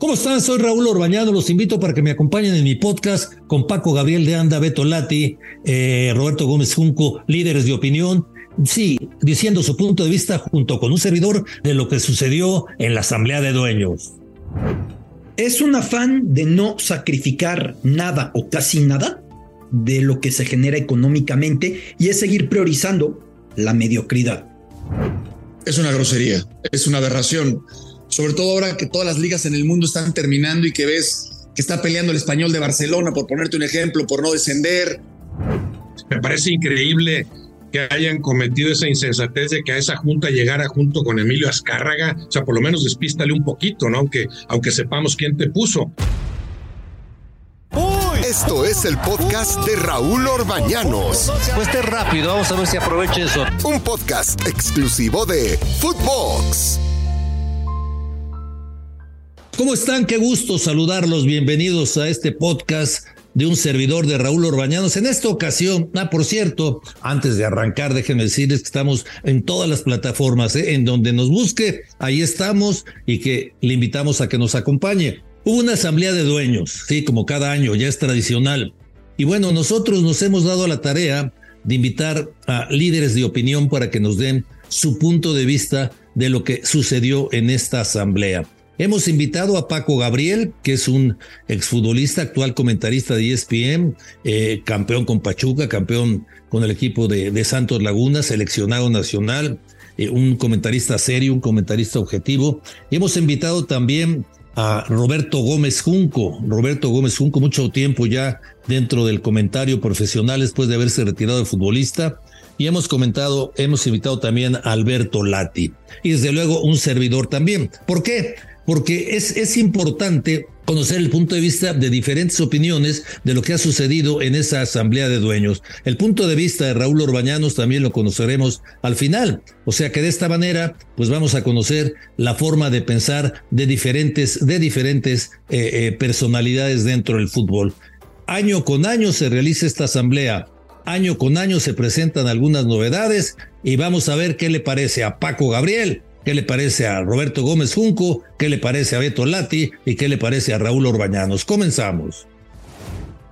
¿Cómo están? Soy Raúl Orbañado. Los invito para que me acompañen en mi podcast con Paco Gabriel de Anda, Beto Lati, eh, Roberto Gómez Junco, líderes de opinión. Sí, diciendo su punto de vista junto con un servidor de lo que sucedió en la Asamblea de Dueños. Es un afán de no sacrificar nada o casi nada de lo que se genera económicamente y es seguir priorizando la mediocridad. Es una grosería, es una aberración sobre todo ahora que todas las ligas en el mundo están terminando y que ves que está peleando el español de Barcelona, por ponerte un ejemplo, por no descender. Me parece increíble que hayan cometido esa insensatez de que a esa junta llegara junto con Emilio Azcárraga. O sea, por lo menos despístale un poquito, ¿no? Aunque, aunque sepamos quién te puso. Esto es el podcast de Raúl Orbañanos. Pues esté rápido, vamos a ver si aprovecha eso. Un podcast exclusivo de Footbox. ¿Cómo están? Qué gusto saludarlos. Bienvenidos a este podcast de un servidor de Raúl Orbañanos. En esta ocasión, ah, por cierto, antes de arrancar, déjenme decirles que estamos en todas las plataformas, ¿eh? en donde nos busque, ahí estamos y que le invitamos a que nos acompañe. Hubo una asamblea de dueños, sí, como cada año, ya es tradicional. Y bueno, nosotros nos hemos dado la tarea de invitar a líderes de opinión para que nos den su punto de vista de lo que sucedió en esta asamblea. Hemos invitado a Paco Gabriel, que es un exfutbolista, actual comentarista de ESPN, eh, campeón con Pachuca, campeón con el equipo de, Santos Laguna, seleccionado nacional, eh, un comentarista serio, un comentarista objetivo. Y hemos invitado también a Roberto Gómez Junco. Roberto Gómez Junco, mucho tiempo ya dentro del comentario profesional después de haberse retirado de futbolista. Y hemos comentado, hemos invitado también a Alberto Lati. Y desde luego un servidor también. ¿Por qué? Porque es, es importante conocer el punto de vista de diferentes opiniones de lo que ha sucedido en esa asamblea de dueños. El punto de vista de Raúl Orbañanos también lo conoceremos al final. O sea que de esta manera, pues vamos a conocer la forma de pensar de diferentes, de diferentes eh, eh, personalidades dentro del fútbol. Año con año se realiza esta asamblea. Año con año se presentan algunas novedades y vamos a ver qué le parece a Paco Gabriel, qué le parece a Roberto Gómez Junco, qué le parece a Beto Lati y qué le parece a Raúl Orbañanos. Comenzamos.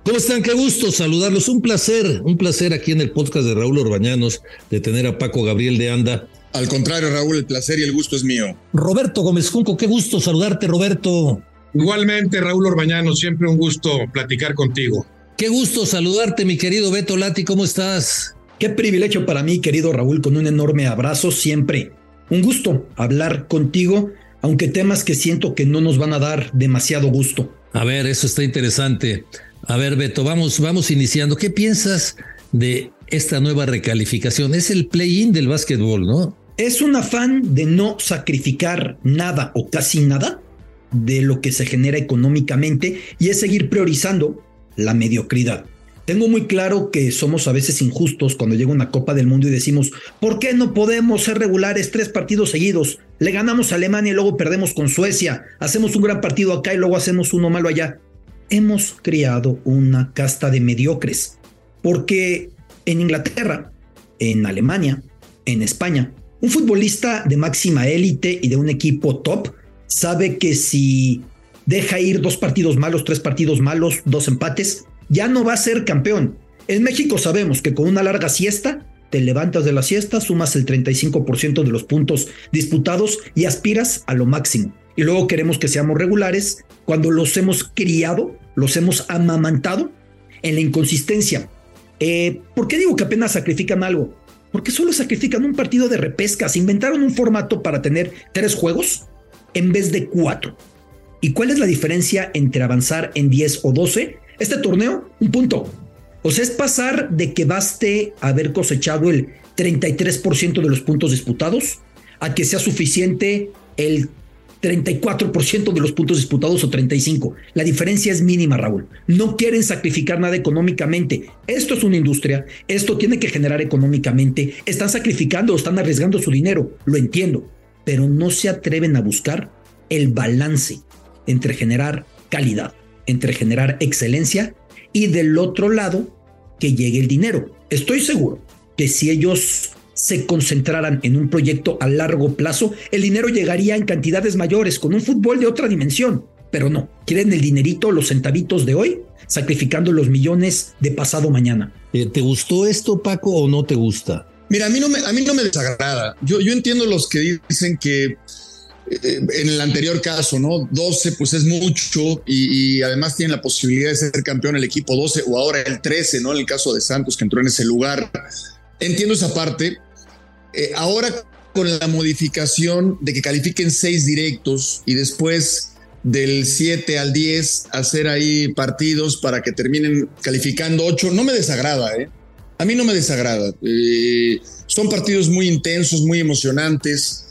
¿Cómo están? Qué gusto saludarlos. Un placer, un placer aquí en el podcast de Raúl Orbañanos de tener a Paco Gabriel de Anda. Al contrario, Raúl, el placer y el gusto es mío. Roberto Gómez Junco, qué gusto saludarte, Roberto. Igualmente, Raúl Orbañanos, siempre un gusto platicar contigo. Qué gusto saludarte, mi querido Beto Lati, ¿cómo estás? Qué privilegio para mí, querido Raúl, con un enorme abrazo siempre un gusto hablar contigo, aunque temas que siento que no nos van a dar demasiado gusto. A ver, eso está interesante. A ver, Beto, vamos, vamos iniciando. ¿Qué piensas de esta nueva recalificación? Es el play-in del básquetbol, ¿no? Es un afán de no sacrificar nada o casi nada de lo que se genera económicamente y es seguir priorizando la mediocridad. Tengo muy claro que somos a veces injustos cuando llega una Copa del Mundo y decimos, ¿por qué no podemos ser regulares tres partidos seguidos? Le ganamos a Alemania y luego perdemos con Suecia, hacemos un gran partido acá y luego hacemos uno malo allá. Hemos criado una casta de mediocres, porque en Inglaterra, en Alemania, en España, un futbolista de máxima élite y de un equipo top sabe que si deja ir dos partidos malos, tres partidos malos, dos empates, ya no va a ser campeón. En México sabemos que con una larga siesta, te levantas de la siesta, sumas el 35% de los puntos disputados y aspiras a lo máximo. Y luego queremos que seamos regulares cuando los hemos criado, los hemos amamantado en la inconsistencia. Eh, ¿Por qué digo que apenas sacrifican algo? Porque solo sacrifican un partido de repesca. Se inventaron un formato para tener tres juegos en vez de cuatro. ¿Y cuál es la diferencia entre avanzar en 10 o 12 este torneo, un punto. O sea, es pasar de que baste haber cosechado el 33% de los puntos disputados a que sea suficiente el 34% de los puntos disputados o 35. La diferencia es mínima, Raúl. No quieren sacrificar nada económicamente. Esto es una industria, esto tiene que generar económicamente. Están sacrificando o están arriesgando su dinero, lo entiendo, pero no se atreven a buscar el balance entre generar calidad entre generar excelencia y del otro lado que llegue el dinero. Estoy seguro que si ellos se concentraran en un proyecto a largo plazo, el dinero llegaría en cantidades mayores, con un fútbol de otra dimensión. pero no, quieren el dinerito, los centavitos de hoy, sacrificando los millones de pasado mañana. Eh, ¿Te gustó esto, Paco, o no te gusta? Mira, a mí no me, a mí no me desagrada. Yo, yo entiendo los que dicen que en el anterior caso, ¿no? 12 pues es mucho y, además tiene la posibilidad de ser campeón el equipo 12 o ahora el 13, ¿no? En el caso de Santos que entró en ese lugar. Entiendo esa parte. Eh, ahora con la modificación de que califiquen seis directos y después del 7 al 10 hacer ahí partidos para que terminen calificando 8, no me desagrada, ¿eh? A mí no me desagrada. Eh, son partidos muy intensos, muy emocionantes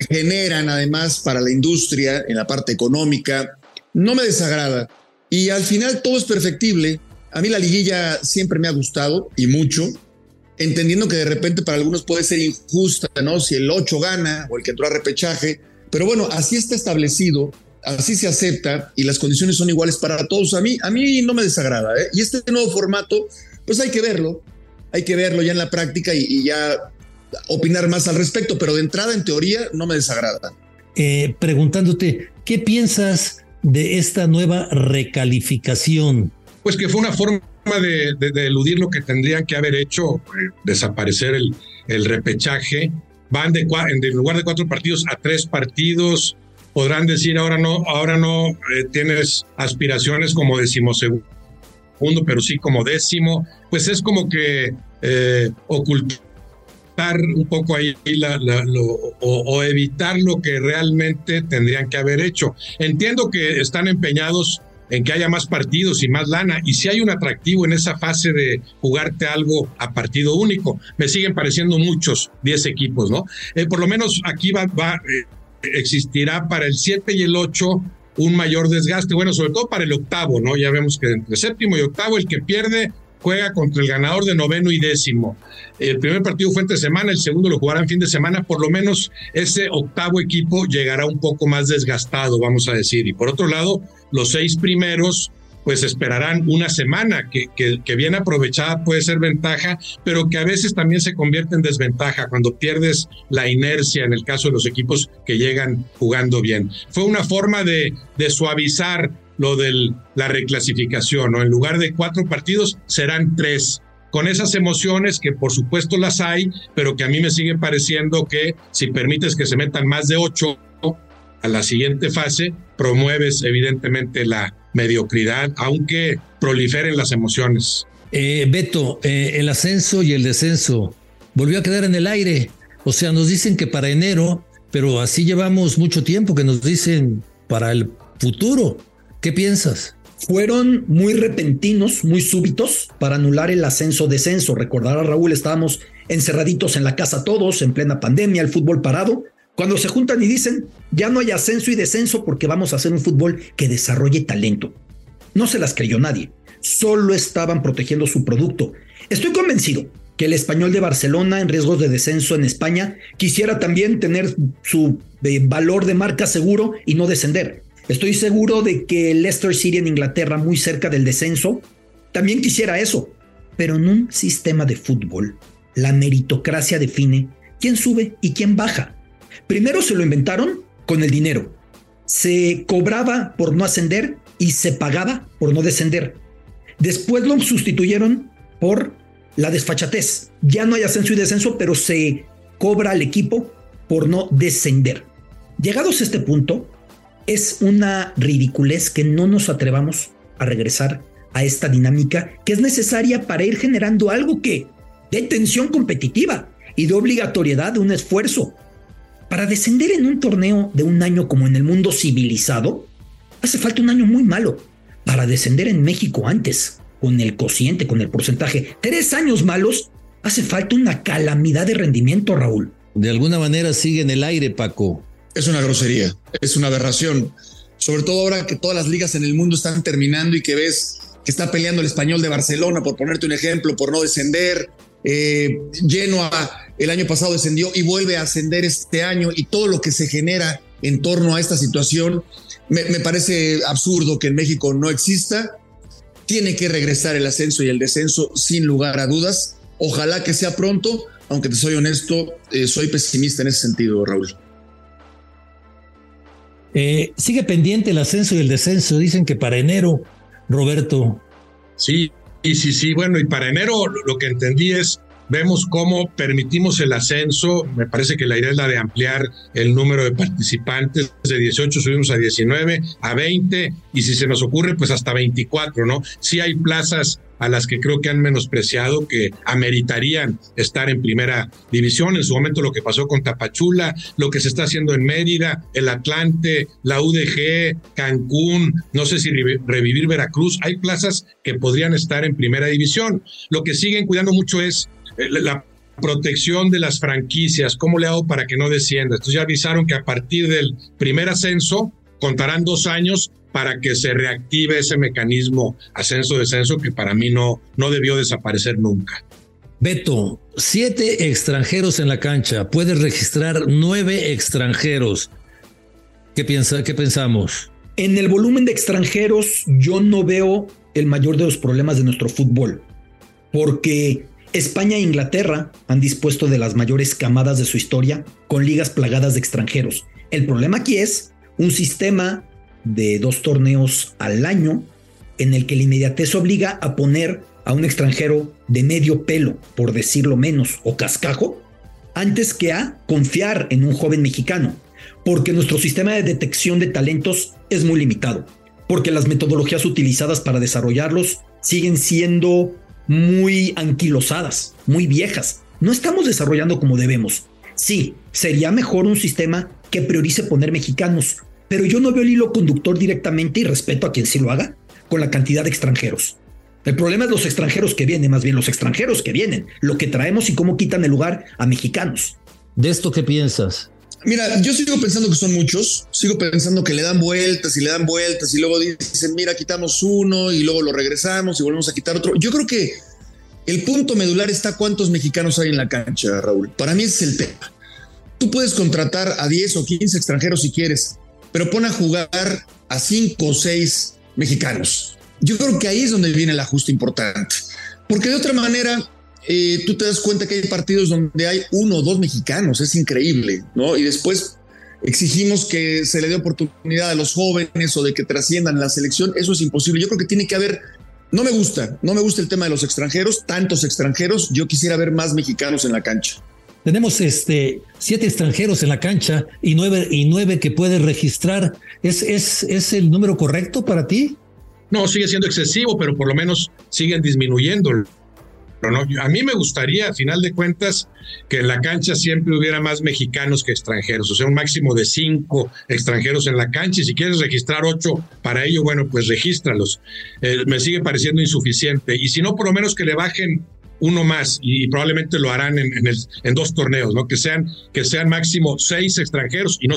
generan además para la industria en la parte económica. No me desagrada. Y al final todo es perfectible. A mí la liguilla siempre me ha gustado y mucho, entendiendo que de repente para algunos puede ser injusta, ¿no? Si el 8 gana o el que entró a repechaje. Pero bueno, así está establecido, así se acepta y las condiciones son iguales para todos. A mí, a mí no me desagrada. ¿eh? Y este nuevo formato, pues hay que verlo, hay que verlo ya en la práctica y ya opinar más al respecto, pero de entrada, en teoría, no me desagrada. Eh, preguntándote, ¿qué piensas de esta nueva recalificación? Pues que fue una forma de, eludir lo que tendrían que haber hecho, eh, desaparecer el, el, repechaje. Van de, en lugar de cuatro partidos a tres partidos. Podrán decir ahora no, ahora no eh, tienes aspiraciones como decimosegundo, pero sí como décimo. Pues es como que ocultar un poco ahí o, evitar lo que realmente tendrían que haber hecho. Entiendo que están empeñados en que haya más partidos y más lana, y si hay un atractivo en esa fase de jugarte algo a partido único, me siguen pareciendo muchos, 10 equipos, ¿no? Eh, por lo menos aquí va, va eh, existirá para el 7 y el 8 un mayor desgaste, bueno, sobre todo para el octavo, ¿no? Ya vemos que entre séptimo y octavo el que pierde juega contra el ganador de noveno y décimo. El primer partido fue entre semana, el segundo lo jugarán fin de semana, por lo menos ese octavo equipo llegará un poco más desgastado, vamos a decir. Y por otro lado, los seis primeros pues esperarán una semana, que, que, bien aprovechada puede ser ventaja, pero que a veces también se convierte en desventaja cuando pierdes la inercia en el caso de los equipos que llegan jugando bien. Fue una forma de, de suavizar lo de la reclasificación, ¿no? En lugar de cuatro partidos, serán tres. Con esas emociones que por supuesto las hay, pero que a mí me sigue pareciendo que si permites que se metan más de ocho a la siguiente fase, promueves evidentemente la mediocridad, aunque proliferen las emociones. Eh, Beto, eh, el ascenso y el descenso volvió a quedar en el aire. O sea, nos dicen que para enero, pero así llevamos mucho tiempo que nos dicen para el futuro. ¿Qué piensas? Fueron muy repentinos, muy súbitos para anular el ascenso-descenso. Recordará Raúl, estábamos encerraditos en la casa todos, en plena pandemia, el fútbol parado. Cuando se juntan y dicen, ya no hay ascenso y descenso porque vamos a hacer un fútbol que desarrolle talento. No se las creyó nadie, solo estaban protegiendo su producto. Estoy convencido que el español de Barcelona en riesgos de descenso en España quisiera también tener su eh, valor de marca seguro y no descender. Estoy seguro de que Leicester City en Inglaterra, muy cerca del descenso, también quisiera eso. Pero en un sistema de fútbol, la meritocracia define quién sube y quién baja. Primero se lo inventaron con el dinero. Se cobraba por no ascender y se pagaba por no descender. Después lo sustituyeron por la desfachatez. Ya no hay ascenso y descenso, pero se cobra al equipo por no descender. Llegados a este punto, es una ridiculez que no nos atrevamos a regresar a esta dinámica que es necesaria para ir generando algo que de tensión competitiva y de obligatoriedad de un esfuerzo. Para descender en un torneo de un año como en el mundo civilizado, hace falta un año muy malo. Para descender en México antes, con el cociente, con el porcentaje, tres años malos, hace falta una calamidad de rendimiento, Raúl. De alguna manera sigue en el aire, Paco es una grosería, es una aberración. Sobre todo ahora que todas las ligas en el mundo están terminando y que ves que está peleando el español de Barcelona, por ponerte un ejemplo, por no descender. Eh, Genoa el año pasado descendió y vuelve a ascender este año y todo lo que se genera en torno a esta situación me, parece absurdo que en México no exista. Tiene que regresar el ascenso y el descenso sin lugar a dudas. Ojalá que sea pronto, aunque te soy honesto, eh, soy pesimista en ese sentido, Raúl. Eh, sigue pendiente el ascenso y el descenso. Dicen que para enero, Roberto. Sí, y sí, sí. Bueno, y para enero lo que entendí es vemos cómo permitimos el ascenso. Me parece que la idea es la de ampliar el número de participantes. De 18 subimos a 19, a 20 y si se nos ocurre, pues hasta 24, ¿no? Sí hay plazas a las que creo que han menospreciado, que ameritarían estar en primera división. En su momento lo que pasó con Tapachula, lo que se está haciendo en Mérida, el Atlante, la UDG, Cancún, no sé si revivir Veracruz. Hay plazas que podrían estar en primera división. Lo que siguen cuidando mucho es la protección de las franquicias, ¿cómo le hago para que no descienda? Entonces ya avisaron que a partir del primer ascenso contarán dos años para que se reactive ese mecanismo ascenso-descenso que para mí no, no debió desaparecer nunca. Beto, siete extranjeros en la cancha, puedes registrar nueve extranjeros. ¿Qué, piensa, ¿Qué pensamos? En el volumen de extranjeros yo no veo el mayor de los problemas de nuestro fútbol, porque España e Inglaterra han dispuesto de las mayores camadas de su historia con ligas plagadas de extranjeros. El problema aquí es un sistema de dos torneos al año en el que la inmediatez obliga a poner a un extranjero de medio pelo, por decirlo menos, o cascajo, antes que a confiar en un joven mexicano, porque nuestro sistema de detección de talentos es muy limitado, porque las metodologías utilizadas para desarrollarlos siguen siendo muy anquilosadas, muy viejas. No estamos desarrollando como debemos. Sí, sería mejor un sistema que priorice poner mexicanos, pero yo no veo el hilo conductor directamente y respeto a quien sí lo haga con la cantidad de extranjeros. El problema es los extranjeros que vienen, más bien los extranjeros que vienen, lo que traemos y cómo quitan el lugar a mexicanos. ¿De esto qué piensas? Mira, yo sigo pensando que son muchos, sigo pensando que le dan vueltas y le dan vueltas y luego dicen, mira, quitamos uno y luego lo regresamos y volvemos a quitar otro. Yo creo que el punto medular está cuántos mexicanos hay en la cancha, Raúl. Para mí es el tema. Tú puedes contratar a 10 o 15 extranjeros si quieres, pero pon a jugar a 5 o 6 mexicanos. Yo creo que ahí es donde viene el ajuste importante. Porque de otra manera, eh, tú te das cuenta que hay partidos donde hay uno o dos mexicanos, es increíble, ¿no? Y después exigimos que se le dé oportunidad a los jóvenes o de que trasciendan la selección, eso es imposible. Yo creo que tiene que haber, no me gusta, no me gusta el tema de los extranjeros, tantos extranjeros, yo quisiera ver más mexicanos en la cancha. Tenemos este siete extranjeros en la cancha y nueve, y nueve que puedes registrar. ¿Es, es, ¿Es el número correcto para ti? No, sigue siendo excesivo, pero por lo menos siguen disminuyendo no, a mí me gustaría, a final de cuentas, que en la cancha siempre hubiera más mexicanos que extranjeros, o sea, un máximo de cinco extranjeros en la cancha. Y si quieres registrar ocho para ello, bueno, pues regístralos. Eh, me sigue pareciendo insuficiente. Y si no, por lo menos que le bajen uno más y probablemente lo harán en, en, en dos torneos, ¿no? Que sean, que sean máximo seis extranjeros y no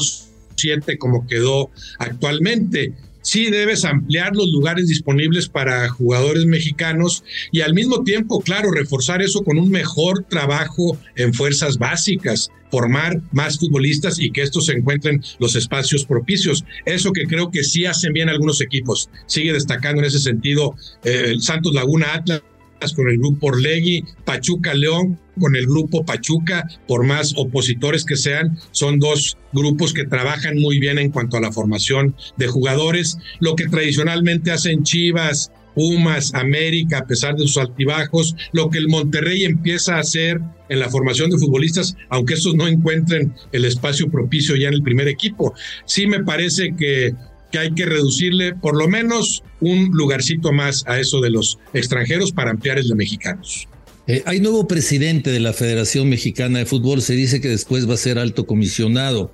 siete como quedó actualmente sí debes ampliar los lugares disponibles para jugadores mexicanos y al mismo tiempo, claro, reforzar eso con un mejor trabajo en fuerzas básicas, formar más futbolistas y que estos se encuentren los espacios propicios. Eso que creo que sí hacen bien algunos equipos. Sigue destacando en ese sentido eh, el Santos Laguna Atlas con el grupo Orlegui, Pachuca León con el grupo Pachuca, por más opositores que sean, son dos grupos que trabajan muy bien en cuanto a la formación de jugadores, lo que tradicionalmente hacen Chivas, Pumas, América, a pesar de sus altibajos, lo que el Monterrey empieza a hacer en la formación de futbolistas, aunque estos no encuentren el espacio propicio ya en el primer equipo. Sí me parece que que hay que reducirle por lo menos un lugarcito más a eso de los extranjeros para ampliar el de mexicanos. Eh, hay nuevo presidente de la Federación Mexicana de Fútbol, se dice que después va a ser alto comisionado.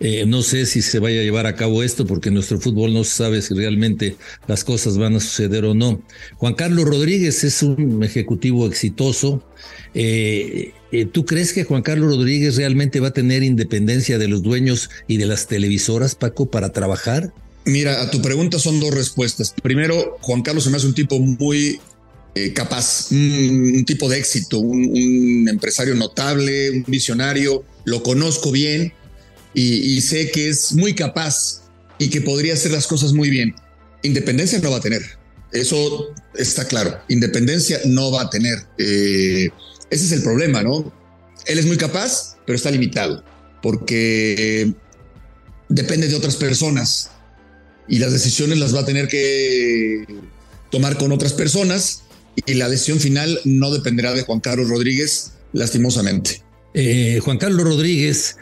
Eh, no sé si se vaya a llevar a cabo esto porque nuestro fútbol no se sabe si realmente las cosas van a suceder o no. Juan Carlos Rodríguez es un ejecutivo exitoso. Eh, ¿Tú crees que Juan Carlos Rodríguez realmente va a tener independencia de los dueños y de las televisoras, Paco, para trabajar? Mira, a tu pregunta son dos respuestas. Primero, Juan Carlos se me hace un tipo muy eh, capaz, un, tipo de éxito, un, empresario notable, un visionario, lo conozco bien y, sé que es muy capaz y que podría hacer las cosas muy bien. Independencia no va a tener, eso está claro, independencia no va a tener. Eh, ese es el problema, ¿no? Él es muy capaz, pero está limitado, porque depende de otras personas y las decisiones las va a tener que tomar con otras personas y la decisión final no dependerá de Juan Carlos Rodríguez, lastimosamente. Eh, Juan Carlos Rodríguez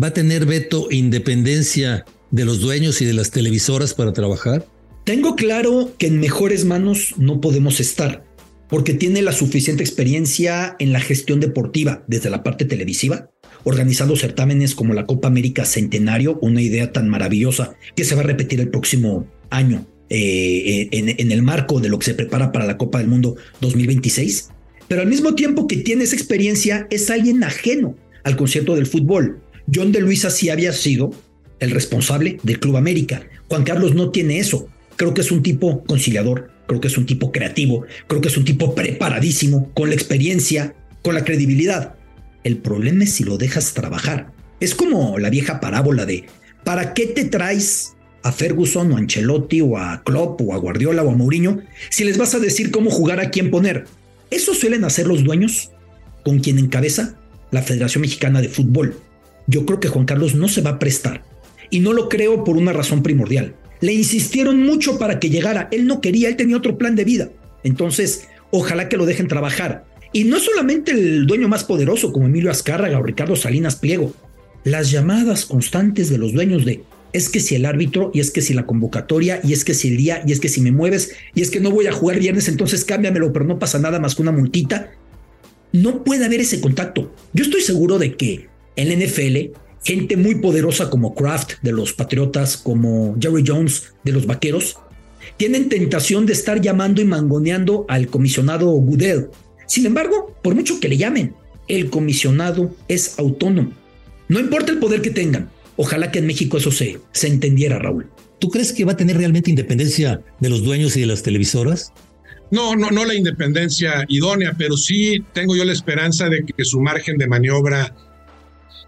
va a tener veto e independencia de los dueños y de las televisoras para trabajar. Tengo claro que en mejores manos no podemos estar, porque tiene la suficiente experiencia en la gestión deportiva desde la parte televisiva, organizando certámenes como la Copa América Centenario, una idea tan maravillosa que se va a repetir el próximo año eh, en, el marco de lo que se prepara para la Copa del Mundo 2026, pero al mismo tiempo que tiene esa experiencia es alguien ajeno al concierto del fútbol. John de Luisa sí había sido el responsable del Club América. Juan Carlos no tiene eso. Creo que es un tipo conciliador, creo que es un tipo creativo, creo que es un tipo preparadísimo, con la experiencia, con la credibilidad. El problema es si lo dejas trabajar. Es como la vieja parábola de ¿para qué te traes a Ferguson o a Ancelotti o a Klopp o a Guardiola o a Mourinho si les vas a decir cómo jugar a quién poner. Eso suelen hacer los dueños con quien encabeza la Federación Mexicana de Fútbol. Yo creo que Juan Carlos no se va a prestar. Y no lo creo por una razón primordial. Le insistieron mucho para que llegara. Él no quería, él tenía otro plan de vida. Entonces, ojalá que lo dejen trabajar. Y no solamente el dueño más poderoso como Emilio Azcárraga o Ricardo Salinas Pliego. Las llamadas constantes de los dueños de es que si el árbitro, y es que si la convocatoria, y es que si el día, y es que si me mueves, y es que no voy a jugar viernes, entonces cámbiamelo, pero no pasa nada más que una multita. No puede haber ese contacto. Yo estoy seguro de que en la NFL, gente muy poderosa como Kraft de los Patriotas, como Jerry Jones de los Vaqueros, tienen tentación de estar llamando y mangoneando al comisionado Goodell. Sin embargo, por mucho que le llamen, el comisionado es autónomo. No importa el poder que tengan, Ojalá que en México eso se, se entendiera, Raúl. ¿Tú crees que va a tener realmente independencia de los dueños y de las televisoras? No, no, no la independencia idónea, pero sí tengo yo la esperanza de que su margen de maniobra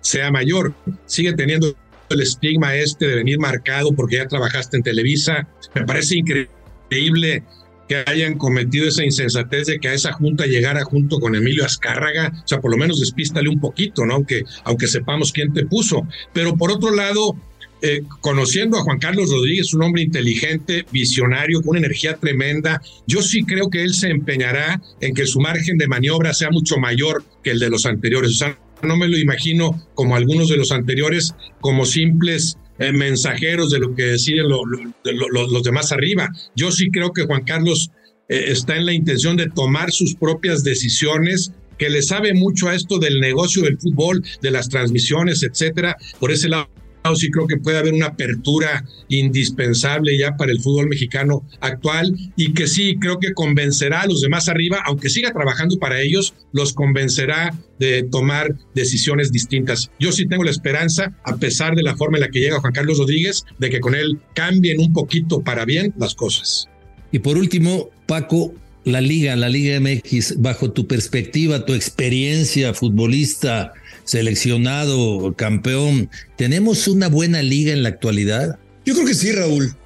sea mayor. Sigue teniendo el estigma este de venir marcado porque ya trabajaste en Televisa. Me parece increíble que hayan cometido esa insensatez de que a esa junta llegara junto con Emilio Azcárraga, o sea, por lo menos despístale un poquito, ¿no? Aunque, aunque sepamos quién te puso. Pero por otro lado, eh, conociendo a Juan Carlos Rodríguez, un hombre inteligente, visionario, con una energía tremenda, yo sí creo que él se empeñará en que su margen de maniobra sea mucho mayor que el de los anteriores. O sea, no me lo imagino como algunos de los anteriores, como simples eh, mensajeros de lo que deciden los demás arriba. Yo sí creo que Juan Carlos eh, está en la intención de tomar sus propias decisiones que le sabe mucho a esto del negocio del fútbol, de las transmisiones, etcétera. Por ese lado sí creo que puede haber una apertura indispensable ya para el fútbol mexicano actual y que sí creo que convencerá a los demás arriba, aunque siga trabajando para ellos, los convencerá de tomar decisiones distintas. Yo sí tengo la esperanza, a pesar de la forma en la que llega Juan Carlos Rodríguez, de que con él cambien un poquito para bien las cosas. Y por último, Paco, la liga, la Liga MX, bajo tu perspectiva, tu experiencia futbolista, seleccionado, campeón, ¿tenemos una buena liga en la actualidad? Yo creo que sí, Raúl.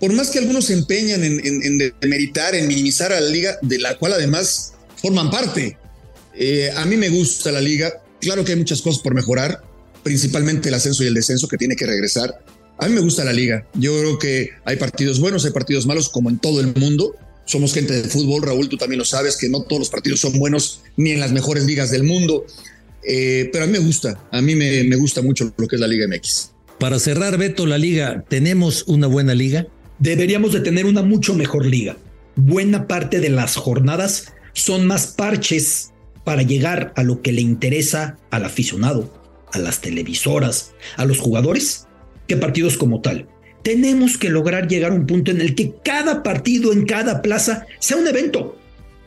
Por más que algunos se empeñan en, demeritar, en minimizar a la liga, de la cual además forman parte. Eh, a mí me gusta la liga. Claro que hay muchas cosas por mejorar, principalmente el ascenso y el descenso que tiene que regresar. A mí me gusta la liga. Yo creo que hay partidos buenos, hay partidos malos, como en todo el mundo somos gente de fútbol, Raúl, tú también lo sabes, que no todos los partidos son buenos ni en las mejores ligas del mundo, eh, pero a mí me gusta, a mí me, me, gusta mucho lo que es la Liga MX. Para cerrar, Beto, la liga, ¿tenemos una buena liga? Deberíamos de tener una mucho mejor liga. Buena parte de las jornadas son más parches para llegar a lo que le interesa al aficionado, a las televisoras, a los jugadores, que partidos como tal. Tenemos que lograr llegar a un punto en el que cada partido en cada plaza sea un evento,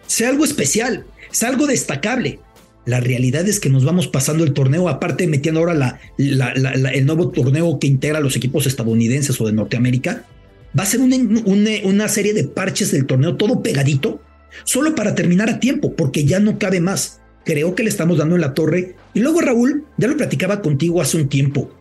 sea algo especial, sea algo destacable. La realidad es que nos vamos pasando el torneo, aparte metiendo ahora la, el nuevo torneo que integra los equipos estadounidenses o de Norteamérica. Va a ser una, una serie de parches del torneo todo pegadito, solo para terminar a tiempo, porque ya no cabe más. Creo que le estamos dando en la torre. Y luego, Raúl, ya lo platicaba contigo hace un tiempo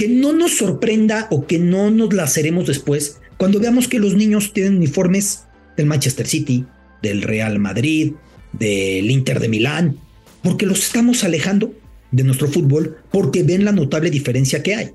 que no nos sorprenda o que no nos laceremos después cuando veamos que los niños tienen uniformes del Manchester City, del Real Madrid, del Inter de Milán, porque los estamos alejando de nuestro fútbol porque ven la notable diferencia que hay.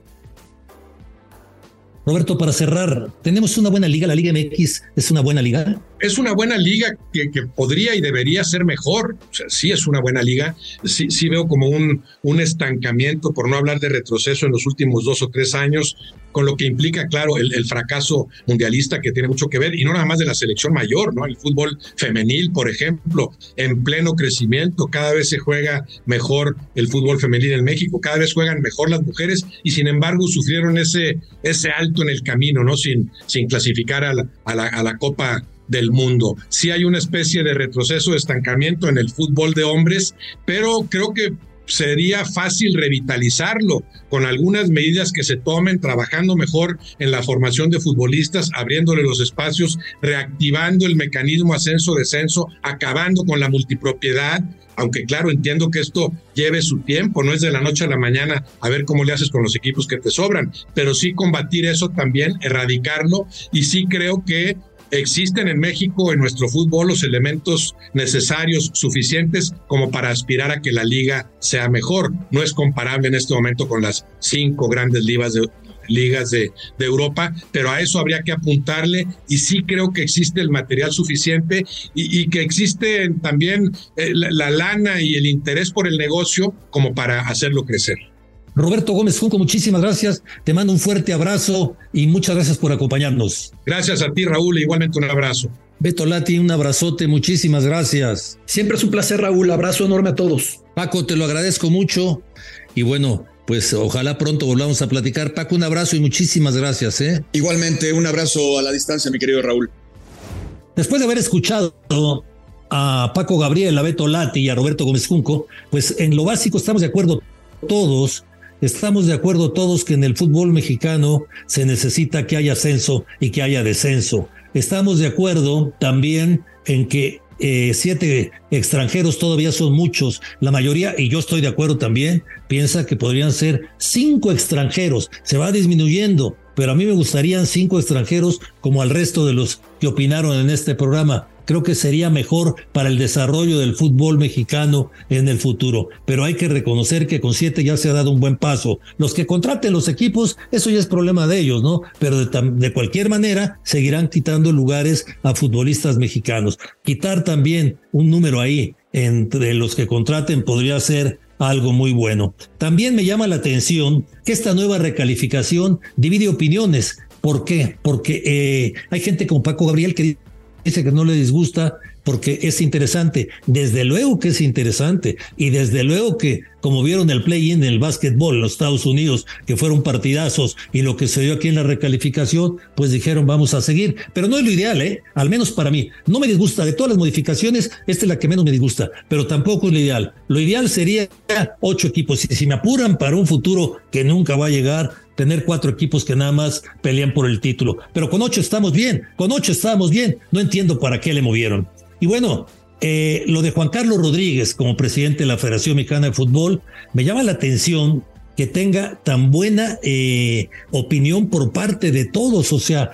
Roberto, para cerrar, ¿tenemos una buena liga? ¿La Liga MX es una buena liga? Es una buena liga que, podría y debería ser mejor. O sea, sí es una buena liga. Sí, sí veo como un, un estancamiento, por no hablar de retroceso en los últimos dos o tres años, con lo que implica, claro, el, fracaso mundialista que tiene mucho que ver, y no nada más de la selección mayor, ¿no? El fútbol femenil, por ejemplo, en pleno crecimiento, cada vez se juega mejor el fútbol femenil en México, cada vez juegan mejor las mujeres, y sin embargo sufrieron ese, ese alto en el camino, ¿no? Sin, sin clasificar a la, a la, a la Copa del mundo. Sí hay una especie de retroceso, de estancamiento en el fútbol de hombres, pero creo que sería fácil revitalizarlo con algunas medidas que se tomen, trabajando mejor en la formación de futbolistas, abriéndole los espacios, reactivando el mecanismo ascenso-descenso, acabando con la multipropiedad, aunque claro, entiendo que esto lleve su tiempo, no es de la noche a la mañana a ver cómo le haces con los equipos que te sobran, pero sí combatir eso también, erradicarlo y sí creo que existen en México, en nuestro fútbol, los elementos necesarios, suficientes como para aspirar a que la liga sea mejor. No es comparable en este momento con las cinco grandes ligas de, Europa, pero a eso habría que apuntarle y sí creo que existe el material suficiente y, que existe también eh, la, lana y el interés por el negocio como para hacerlo crecer. Roberto Gómez Junco, muchísimas gracias. Te mando un fuerte abrazo y muchas gracias por acompañarnos. Gracias a ti, Raúl, igualmente un abrazo. Beto Lati, un abrazote, muchísimas gracias. Siempre es un placer, Raúl. Abrazo enorme a todos. Paco, te lo agradezco mucho. Y bueno, pues ojalá pronto volvamos a platicar. Paco, un abrazo y muchísimas gracias. ¿eh? Igualmente, un abrazo a la distancia, mi querido Raúl. Después de haber escuchado a Paco Gabriel, a Beto Lati y a Roberto Gómez Junco, pues en lo básico estamos de acuerdo todos, estamos de acuerdo todos que en el fútbol mexicano se necesita que haya ascenso y que haya descenso. Estamos de acuerdo también en que eh, siete extranjeros todavía son muchos. La mayoría, y yo estoy de acuerdo también, piensa que podrían ser cinco extranjeros. Se va disminuyendo, pero a mí me gustarían cinco extranjeros como al resto de los que opinaron en este programa creo que sería mejor para el desarrollo del fútbol mexicano en el futuro. Pero hay que reconocer que con siete ya se ha dado un buen paso. Los que contraten los equipos, eso ya es problema de ellos, ¿no? Pero de, cualquier manera seguirán quitando lugares a futbolistas mexicanos. Quitar también un número ahí entre los que contraten podría ser algo muy bueno. También me llama la atención que esta nueva recalificación divide opiniones. ¿Por qué? Porque eh, hay gente como Paco Gabriel que dice que no le disgusta porque es interesante. Desde luego que es interesante. Y desde luego que, como vieron el play-in en el básquetbol en los Estados Unidos, que fueron partidazos y lo que se dio aquí en la recalificación, pues dijeron vamos a seguir. Pero no es lo ideal, ¿eh? Al menos para mí. No me disgusta. De todas las modificaciones, esta es la que menos me disgusta. Pero tampoco es lo ideal. Lo ideal sería ocho equipos. Y si me apuran para un futuro que nunca va a llegar, tener cuatro equipos que nada más pelean por el título. Pero con ocho estamos bien, con ocho estamos bien. No entiendo para qué le movieron. Y bueno, eh, lo de Juan Carlos Rodríguez como presidente de la Federación Mexicana de Fútbol, me llama la atención que tenga tan buena eh, opinión por parte de todos. O sea,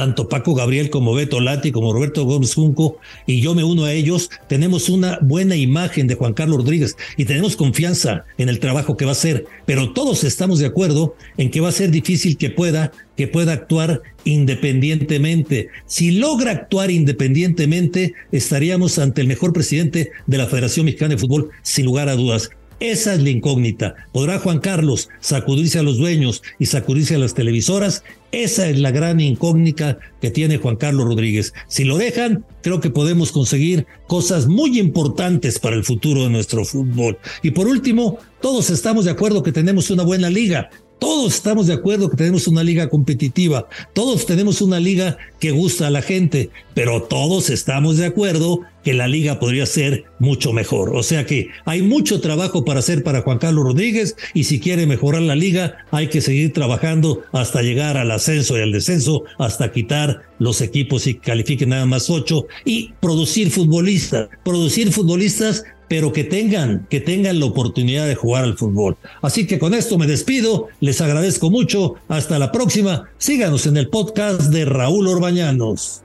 tanto Paco Gabriel como Beto Lati, como Roberto Gómez Junco, y yo me uno a ellos, tenemos una buena imagen de Juan Carlos Rodríguez y tenemos confianza en el trabajo que va a hacer, pero todos estamos de acuerdo en que va a ser difícil que pueda, que pueda actuar independientemente. Si logra actuar independientemente, estaríamos ante el mejor presidente de la Federación Mexicana de Fútbol, sin lugar a dudas. Esa es la incógnita. ¿Podrá Juan Carlos sacudirse a los dueños y sacudirse a las televisoras? Esa es la gran incógnita que tiene Juan Carlos Rodríguez. Si lo dejan, creo que podemos conseguir cosas muy importantes para el futuro de nuestro fútbol. Y por último, todos estamos de acuerdo que tenemos una buena liga. Todos estamos de acuerdo que tenemos una liga competitiva, todos tenemos una liga que gusta a la gente, pero todos estamos de acuerdo que la liga podría ser mucho mejor. O sea que hay mucho trabajo para hacer para Juan Carlos Rodríguez y si quiere mejorar la liga hay que seguir trabajando hasta llegar al ascenso y al descenso, hasta quitar los equipos y califiquen nada más ocho y producir futbolistas, producir futbolistas pero que tengan, que tengan la oportunidad de jugar al fútbol. Así que con esto me despido, les agradezco mucho, hasta la próxima, síganos en el podcast de Raúl Orbañanos.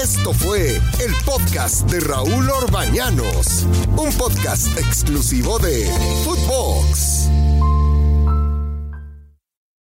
Esto fue el podcast de Raúl Orbañanos, un podcast exclusivo de Footbox.